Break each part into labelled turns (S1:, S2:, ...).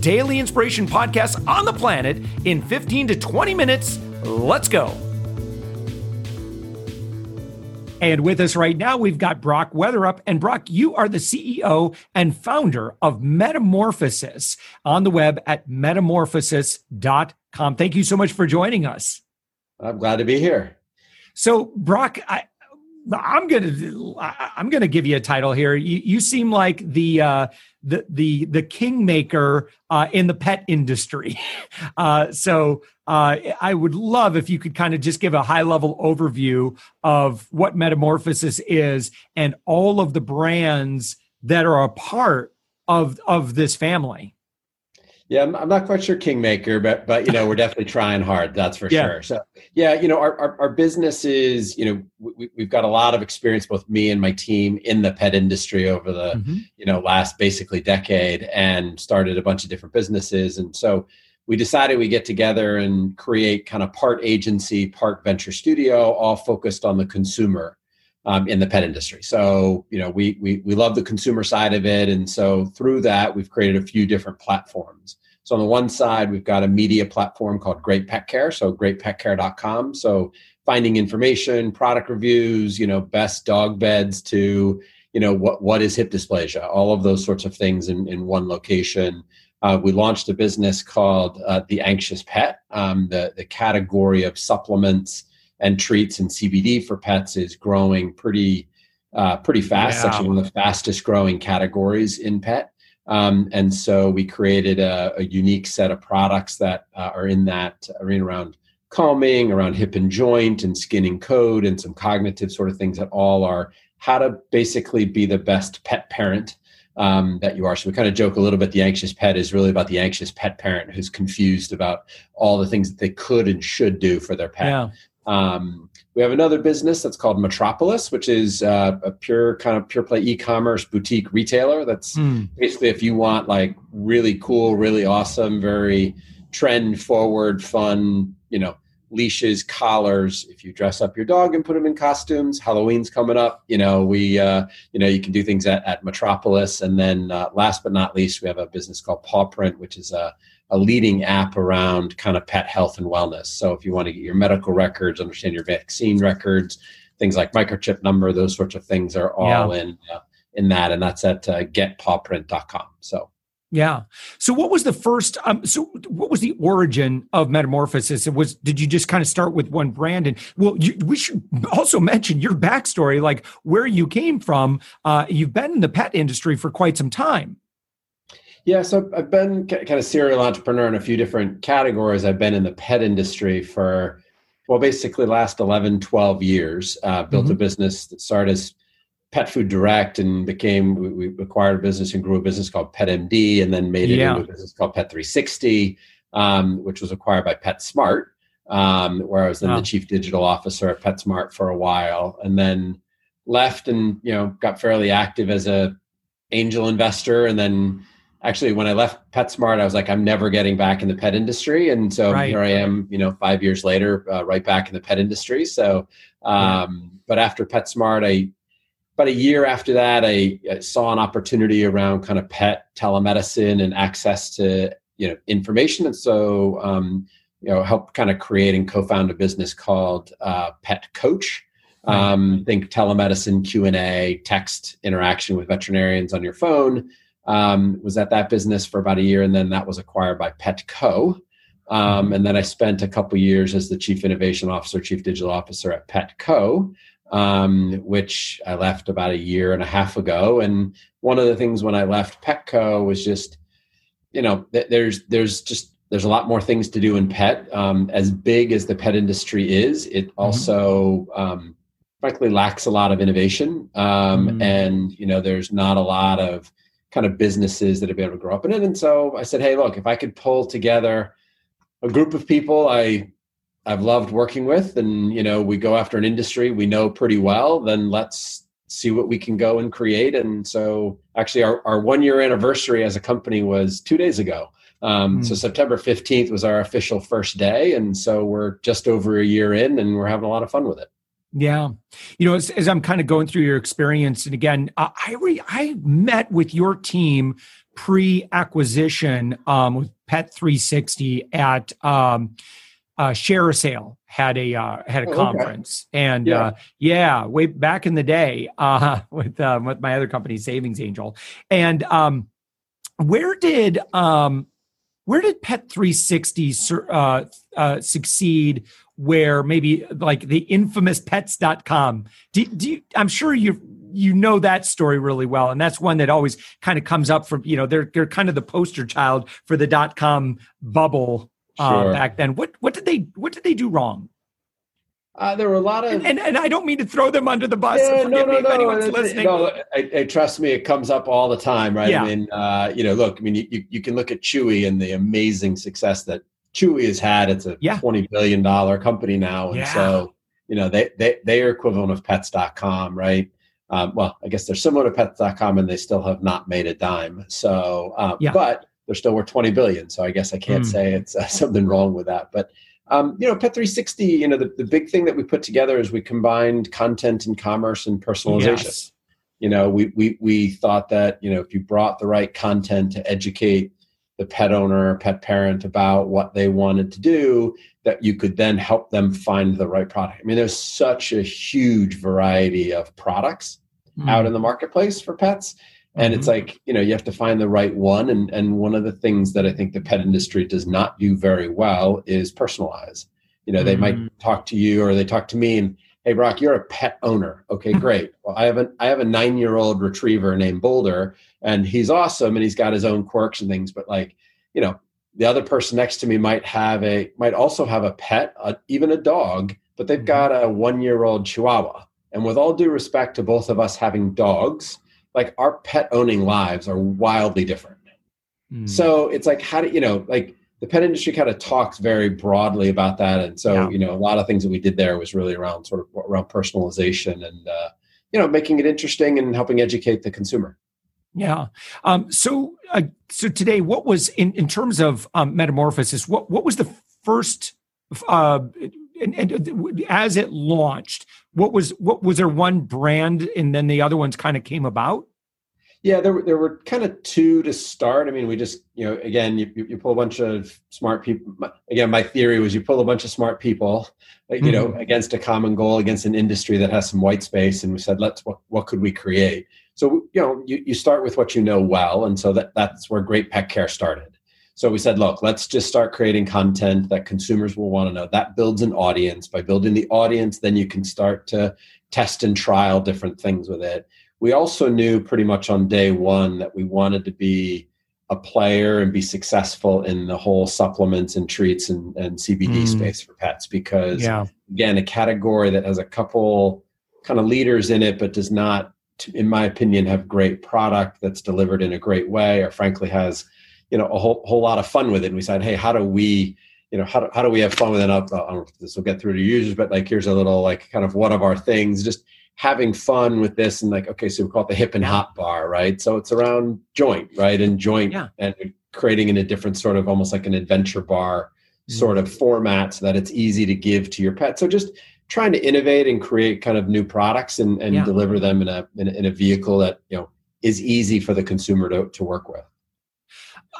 S1: daily inspiration podcast on the planet in 15 to 20 minutes. Let's go. And with us right now, we've got Brock Weatherup. And Brock, you are the CEO and founder of Metamorphosis on the web at metamorphosis.com. Thank you so much for joining us.
S2: I'm glad to be here.
S1: So, Brock, I, I'm gonna I'm gonna give you a title here. You, you seem like the uh, the the the kingmaker uh, in the pet industry. Uh, so uh, I would love if you could kind of just give a high level overview of what Metamorphosis is and all of the brands that are a part of of this family.
S2: Yeah, I'm, I'm, not quite sure Kingmaker, but but you know we're definitely trying hard. That's for yeah. sure. So yeah, you know our, our, our business is you know we, we've got a lot of experience, both me and my team, in the pet industry over the mm-hmm. you know last basically decade, and started a bunch of different businesses. And so we decided we get together and create kind of part agency, part venture studio, all focused on the consumer um, in the pet industry. So, you know, we, we, we love the consumer side of it. And so through that, we've created a few different platforms. So on the one side, we've got a media platform called Great Pet Care. So greatpetcare.com. So finding information, product reviews, you know, best dog beds to, you know, what, what is hip dysplasia, all of those sorts of things in, in one location. Uh, we launched a business called uh, The Anxious Pet. Um, the, the category of supplements and treats and CBD for pets is growing pretty uh, pretty fast. Actually, one of the fastest growing categories in pet. Um, and so we created a, a, unique set of products that uh, are in that arena around calming, around hip and joint, and skin and code, and some cognitive sort of things that all are how to basically be the best pet parent um, that you are. So we kind of joke a little bit. The anxious pet is really about the anxious pet parent who's confused about all the things that they could and should do for their pet. Yeah. Um, we have another business that's called Metropolis, which is uh, a pure kind of pure play e-commerce boutique retailer. That's mm. basically if you want like really cool, really awesome, very trend forward, fun, you know, leashes, collars. If you dress up your dog and put them in costumes, Halloween's coming up. You know, we, uh, you know, you can do things at, at Metropolis. And then uh, last but not least, we have a business called Paw Print, which is a a leading app around kind of pet health and wellness. So if you want to get your medical records, understand your vaccine records, things like microchip number, those sorts of things are all yeah. in uh, in that, and that's at uh, getpawprint.com. So.
S1: Yeah. So, what was the first? Um, so, what was the origin of Metamorphosis? It was. Did you just kind of start with one brand? And well, you, we should also mention your backstory, like where you came from. Uh, you've been in the pet industry for quite some time.
S2: Yeah, so I've been kind of serial entrepreneur in a few different categories. I've been in the pet industry for, well, basically last 11, 12 years. Uh, built mm-hmm. a business that started as Pet Food Direct and became, we, we, acquired a business and grew a business called PetMD and then made it yeah. into a business called Pet 360, um, which was acquired by PetSmart, um, where I was then wow. the chief digital officer at PetSmart for a while. And then left and, you know, got fairly active as a angel investor and then actually when I left PetSmart, I was like, I'm never getting back in the pet industry, and so right. here I am, you know, five years later, uh, right back in the pet industry. So, um, yeah. but after PetSmart, I about a year after that, I, I, saw an opportunity around kind of pet telemedicine and access to you know information, and so um, you know helped kind of create and co-found a business called uh, Pet Coach. Um, think telemedicine, Q and A, text interaction with veterinarians on your phone um, was at that business for about a year, and then that was acquired by Petco. Um, mm-hmm. and then I spent a couple years as the chief innovation officer, chief digital officer at Petco, um, which I left about a year and a half ago. And one of the things when I left Petco was just, you know, th- there's there's just there's a lot more things to do in pet. Um, as big as the pet industry is, it mm-hmm. also um, frankly lacks a lot of innovation, um, mm-hmm. and you know, there's not a lot of kind of businesses that have been able to grow up in it. And so I said, hey, look, if I could pull together a group of people I I've loved working with, and you know, we go after an industry we know pretty well. Then let's see what we can go and create. And so, actually, our, our one year anniversary as a company was two days ago. Um, mm. So September 15th was our official first day. And so we're just over a year in and we're having a lot of fun with it.
S1: Yeah. You know, as, as I'm kind of going through your experience, and again, uh, I re, I met with your team pre-acquisition um, with Pet 360 at um, uh, ShareASale had a uh, had a oh, conference, okay. and yeah. Uh, yeah. way back in the day uh, with um, with my other company, Savings Angel, and um, where did um, where did Pet 360 uh, uh, succeed? Where maybe like the infamous Pets.com? Do, do you, I'm sure you you know that story really well, and that's one that always kind of comes up from you know they're they're kind of the poster child for the dot com bubble uh, sure. back then. What what did they what did they do wrong?
S2: Uh, there were a lot of,
S1: and, and, and, I don't mean to throw them under the bus. Yeah, no, no, no.
S2: no I, I, trust me, it comes up all the time, right? Yeah. I mean, uh, you know, look, I mean, you, you can look at Chewy and the amazing success that Chewy has had. It's a yeah. twenty billion dollar company now, and yeah. so you know they they they are equivalent of Pets.com, right? Um, well, I guess they're similar to Pets.com, and they still have not made a dime. So, um, yeah. but they're still worth 20 billion. So I guess I can't mm. say it's uh, something wrong with that. But um, you know, Pet 360, you know, the, the big thing that we put together is we combined content and commerce and personalization. Yes. You know, we, we, we thought that, you know, if you brought the right content to educate the pet owner, pet parent about what they wanted to do, that you could then help them find the right product. I mean, there's such a huge variety of products mm. out in the marketplace for pets and mm-hmm. it's like you know you have to find the right one and and one of the things that i think the pet industry does not do very well is personalize you know they mm-hmm. might talk to you or they talk to me and hey brock you're a pet owner okay great well i have a i have a nine year old retriever named boulder and he's awesome and he's got his own quirks and things but like you know the other person next to me might have a might also have a pet a, even a dog but they've mm-hmm. got a one year old chihuahua and with all due respect to both of us having dogs like our pet owning lives are wildly different. Mm. So it's like, how do you know, like the pet industry kind of talks very broadly about that. And so, yeah. you know, a lot of things that we did there was really around sort of around personalization and, uh, you know, making it interesting and helping educate the consumer.
S1: Yeah. Um, so, uh, so today, what was in, in terms of um, metamorphosis? What what was the first, uh, and, and as it launched, what was what was there one brand and then the other ones kind of came about
S2: yeah there, there were kind of two to start i mean we just you know again you, you pull a bunch of smart people again my theory was you pull a bunch of smart people you mm-hmm. know against a common goal against an industry that has some white space and we said let's what, what could we create so you know you, you start with what you know well and so that that's where great pet care started so we said, look, let's just start creating content that consumers will want to know. That builds an audience. By building the audience, then you can start to test and trial different things with it. We also knew pretty much on day one that we wanted to be a player and be successful in the whole supplements and treats and, and CBD mm. space for pets because, yeah. again, a category that has a couple kind of leaders in it, but does not, in my opinion, have great product that's delivered in a great way or frankly has you know a whole whole lot of fun with it. And we said, hey, how do we you know how do, how do we have fun with it? Up, this will get through to users, but like here's a little like kind of one of our things, just having fun with this and like okay, so we call it the hip and hop bar, right? So it's around joint, right, and joint yeah. and creating in a different sort of almost like an adventure bar mm-hmm. sort of format so that it's easy to give to your pet. So just trying to innovate and create kind of new products and, and yeah. deliver them in a, in a in a vehicle that you know is easy for the consumer to, to work with.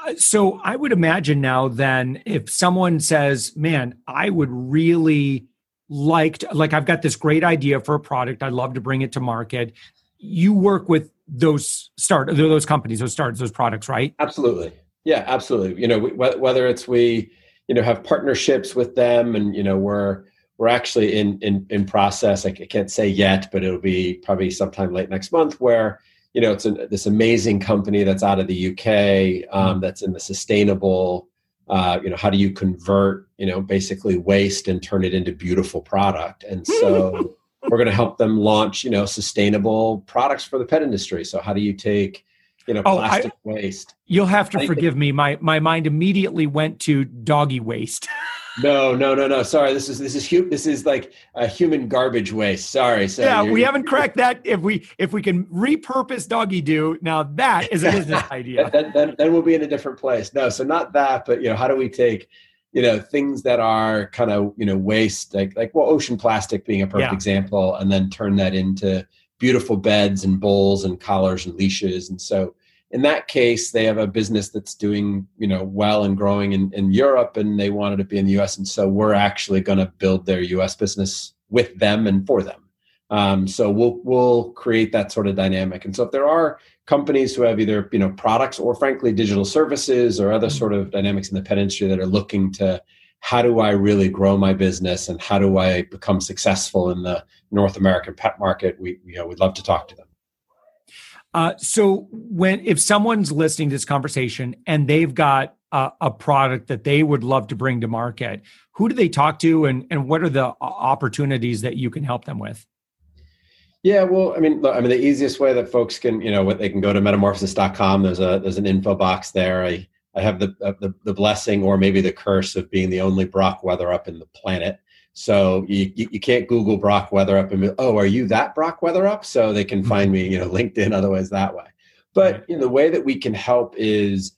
S1: Uh, so I would imagine now then if someone says, "Man, I would really like to, like I've got this great idea for a product. I'd love to bring it to market." You work with those start those companies, those starts, those products, right?
S2: Absolutely. Yeah, absolutely. You know, whether it's we, you know, have partnerships with them, and you know, we're we're actually in in in process. I can't say yet, but it'll be probably sometime late next month where you know, it's a, this amazing company that's out of the UK um, mm-hmm. that's in the sustainable. Uh, you know, how do you convert you know basically waste and turn it into beautiful product? And so we're going to help them launch you know sustainable products for the pet industry. So how do you take you know, oh, plastic I, waste.
S1: You'll have to forgive me. My my mind immediately went to doggy waste.
S2: no, no, no, no. Sorry, this is this is hu- this is like a human garbage waste. Sorry. So
S1: yeah, we haven't cracked that. If we if we can repurpose doggy do now, that is a business idea.
S2: then, then, then we'll be in a different place. No, so not that, but you know, how do we take you know things that are kind of you know waste like like well ocean plastic being a perfect yeah. example and then turn that into beautiful beds and bowls and collars and leashes and so in that case they have a business that's doing you know well and growing in, in europe and they wanted to be in the us and so we're actually going to build their us business with them and for them um, so we'll we'll create that sort of dynamic and so if there are companies who have either you know products or frankly digital services or other sort of dynamics in the pet industry that are looking to how do I really grow my business and how do I become successful in the North American pet market? We you know we'd love to talk to them.
S1: Uh, so when if someone's listening to this conversation and they've got a, a, product that they would love to bring to market, who do they talk to, and and what are the opportunities that you can help them with?
S2: Yeah, well, I mean, I mean, the easiest way that folks can, you know, what they can go to metamorphosis.com. There's a there's an info box there. I I have the, uh, the, the blessing or maybe the curse of being the only Brock Weatherup in the planet. So you, you, can't Google Brock Weatherup and be, oh, are you that Brock Weatherup? So they can find me, you know, LinkedIn, otherwise that way. But you know, the way that we can help is,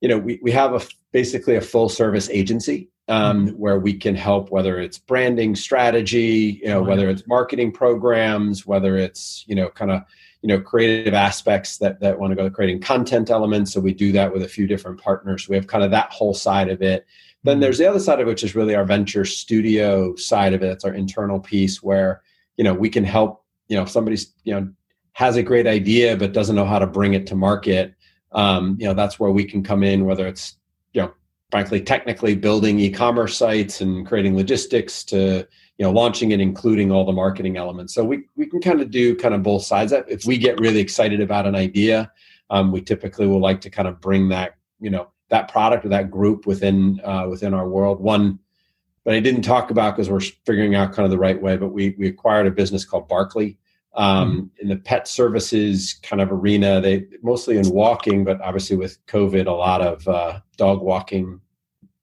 S2: you know, we, we have a basically a full service agency um, mm-hmm. where we can help whether it's branding strategy, you know, whether it's marketing programs, whether it's, you know, kind of you know creative aspects that that want to go to creating content elements so we do that with a few different partners we have kind of that whole side of it then mm-hmm. there's the other side of it which is really our venture studio side of it. It's our internal piece where you know we can help you know if somebody's you know has a great idea but doesn't know how to bring it to market um, you know that's where we can come in whether it's you know frankly technically building e-commerce sites and creating logistics to you know launching and including all the marketing elements. So we, we can kind of do kind of both sides if we get really excited about an idea um, we typically will like to kind of bring that you know that product or that group within uh, within our world. One but i didn't talk about because we're figuring out kind of the right way but we we acquired a business called Barkly um, mm-hmm. in the pet services kind of arena. They mostly in walking but obviously with covid a lot of uh, dog walking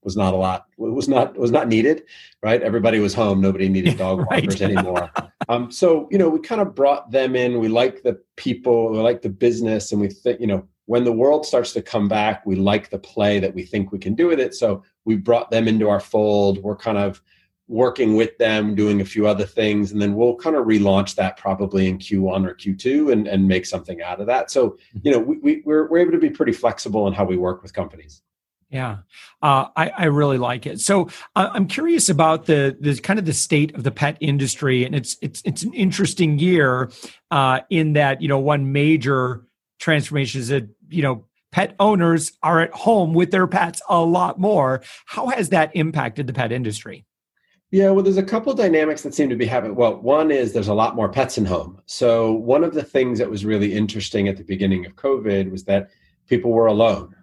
S2: was not a lot was not was not needed right? Everybody was home. Nobody needed dog walkers right. anymore. Um, so you know we kind of brought them in. We like the people. We like the business and we think you know when the world starts to come back we like the play that we think we can do with it. So we brought them into our fold. We're kind of working with them doing a few other things and then we'll kind of relaunch that probably in q1 or q2 and, and make something out of that. So mm-hmm. you know we, we, we're, we're able to be pretty flexible in how we work with companies.
S1: Yeah, uh, I, I really like it. So uh, I'm curious about the the kind of the state of the pet industry, and it's it's it's an interesting year uh, in that you know one major transformation is that you know pet owners are at home with their pets a lot more. How has that impacted the pet industry?
S2: Yeah, well, there's a couple dynamics that seem to be happening. Well, one is there's a lot more pets in home. So one of the things that was really interesting at the beginning of COVID was that people were alone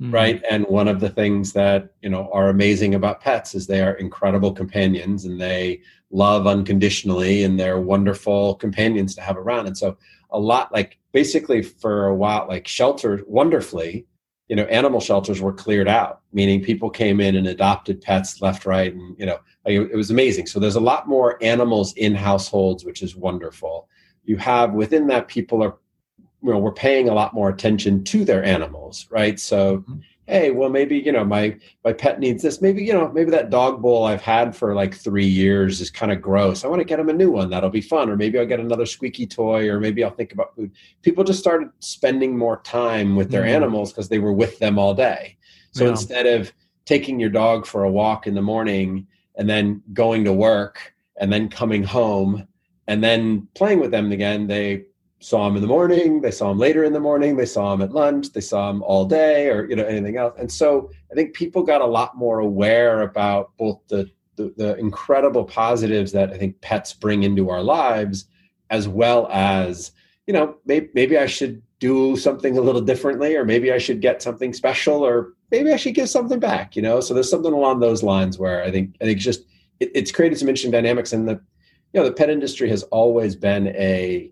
S2: mm-hmm. right and one of the things that you know are amazing about pets is they are incredible companions and they love unconditionally and they're wonderful companions to have around and so a lot like basically for a while like shelters wonderfully you know animal shelters were cleared out meaning people came in and adopted pets left right and you know it was amazing. So there's a lot more animals in households which is wonderful. You have within that people are you know we're paying a lot more attention to their animals right? So mm-hmm. Hey well maybe you know my my pet needs this. Maybe you know maybe that dog bowl i've had for like three years is kind of gross. I want to get him a new one. That'll be fun. Or maybe i'll get another squeaky toy or maybe i'll think about food. People just started spending more time with their mm-hmm. animals because they were with them all day. So yeah. instead of taking your dog for a walk in the morning and then going to work and then coming home and then playing with them again they saw him in the morning they saw him later in the morning they saw him at lunch they saw him all day or you know anything else. And so i think people got a lot more aware about both the the, the incredible positives that i think pets bring into our lives as well as you know maybe, maybe i should do something a little differently or maybe i should get something special or maybe i should give something back you know? So there's something along those lines where i think i think just it, it's created some interesting dynamics and the you know the pet industry has always been a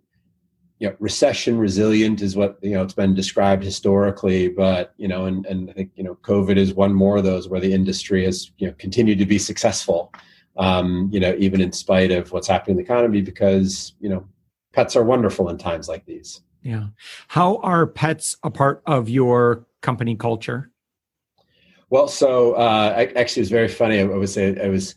S2: you know, recession resilient is what you know it's been described historically, but you know, and and I think you know, COVID is one more of those where the industry has you know continued to be successful, um, you know, even in spite of what's happening in the economy, because you know, pets are wonderful in times like these.
S1: Yeah, how are pets a part of your company culture?
S2: Well, so uh, I, actually, it was very funny. I, I was I was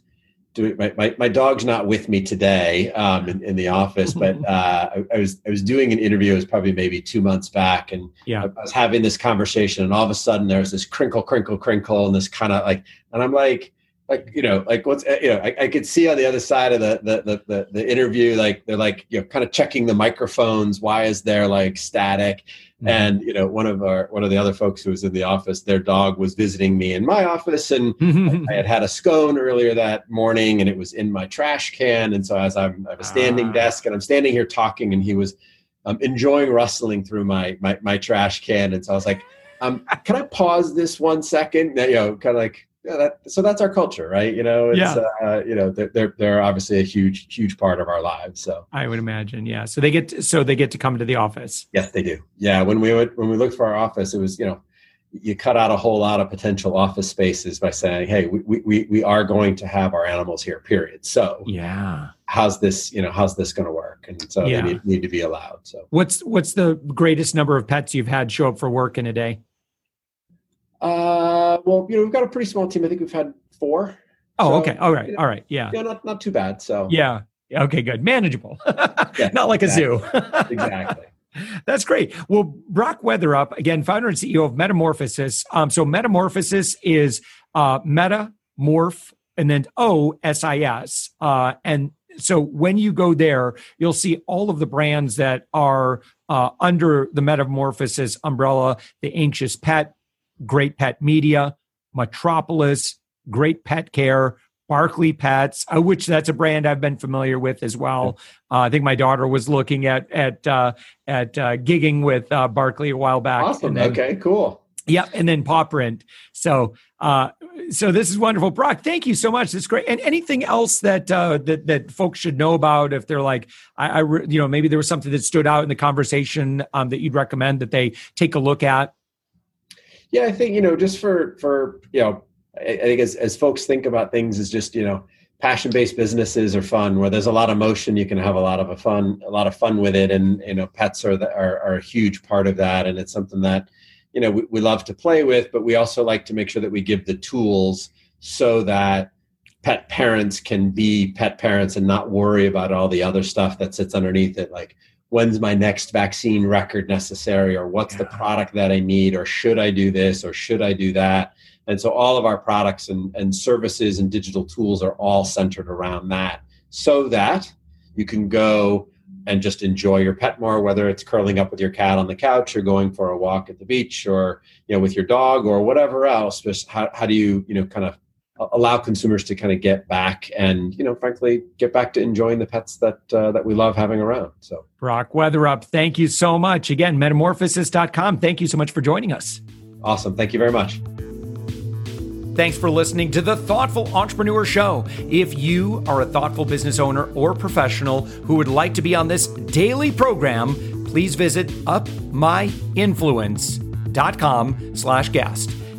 S2: doing my, my, my dog's not with me today um, in, in the office, but uh, I, I, was I was doing an interview. It was probably maybe two months back, and
S1: yeah.
S2: I, I was having this conversation, and all of a sudden there was this crinkle, crinkle, crinkle, and this kind of like, and I'm like, like you know, like what's you know, I, I could see on the other side of the the, the the the interview, like they're like you know, kind of checking the microphones. Why is there like static? Mm-hmm. And you know, one of our one of the other folks who was in the office, their dog was visiting me in my office, and I had had a scone earlier that morning, and it was in my trash can. And so as I'm, I have a standing ah. desk, and I'm standing here talking, and he was um, enjoying rustling through my, my my trash can, and so I was like, um, "Can I pause this one second? You know, kind of like yeah, that, so that's our culture, right? You know, it's, yeah. Uh, you know, they're, they're obviously a huge, huge part of our lives. So
S1: I would imagine. Yeah. So they get, to, so they get to come to the office.
S2: Yes, they do. Yeah. When we would, when we looked for our office, it was, you know, you cut out a whole lot of potential office spaces by saying, Hey, we, we, we are going to have our animals here, period. So
S1: yeah,
S2: how's this, you know, how's this going to work? And so yeah. they need, need to be allowed. So
S1: what's, what's the greatest number of pets you've had show up for work in a day?
S2: Uh, well, you know, we've got a pretty small team. I think we've had four.
S1: Oh, so, okay. All right. You know, All right. Yeah.
S2: Yeah. Not not too bad. So
S1: yeah. Okay. Good. Manageable. yeah, not like
S2: exactly.
S1: a zoo.
S2: exactly.
S1: That's great. Well, Brock Weatherup, again, founder and CEO of Metamorphosis. Um, so Metamorphosis is uh, Meta, Morph, and then O S I S. Uh, and so when you go there, you'll see all of the brands that are uh, under the Metamorphosis umbrella: the Anxious Pet, Great Pet Media, Metropolis, Great Pet Care, Barkly Pets, uh, which that's a brand I've been familiar with as well. Uh, I think my daughter was looking at at uh, at uh, gigging with uh, Barkly a while back.
S2: Awesome. Then, okay. Cool.
S1: Yeah, and then Paw Print. So, uh, so this is wonderful, Brock. Thank you so much. It's great. And anything else that that that folks should know about if they're like, I, I, you know, maybe there was something that stood out in the conversation um, that you'd recommend that they take a look at.
S2: Yeah, I think you know, just for for you know, I, I think as as folks think about things as just you know, passion based businesses are fun where there's a lot of motion. You can have a lot of a fun a lot of fun with it, and you know, pets are the, are are a huge part of that, and it's something that you know we, we love to play with, but we also like to make sure that we give the tools so that pet parents can be pet parents and not worry about all the other stuff that sits underneath it like when's my next vaccine record necessary or what's yeah. the product that i need or should i do this or should i do that and so all of our products and, and services and digital tools are all centered around that so that you can go and just enjoy your pet more whether it's curling up with your cat on the couch or going for a walk at the beach or you know with your dog or whatever else just how, how do you you know kind of allow consumers to kind of get back and you know frankly get back to enjoying the pets that uh, that we love having around so.
S1: Brock weatherup thank you so much. Again metamorphosis.com thank you so much for joining us.
S2: Awesome. Thank you very much.
S1: Thanks for listening to the Thoughtful Entrepreneur Show. If you are a thoughtful business owner or professional who would like to be on this daily program, please visit upmyinfluence.com slash guest.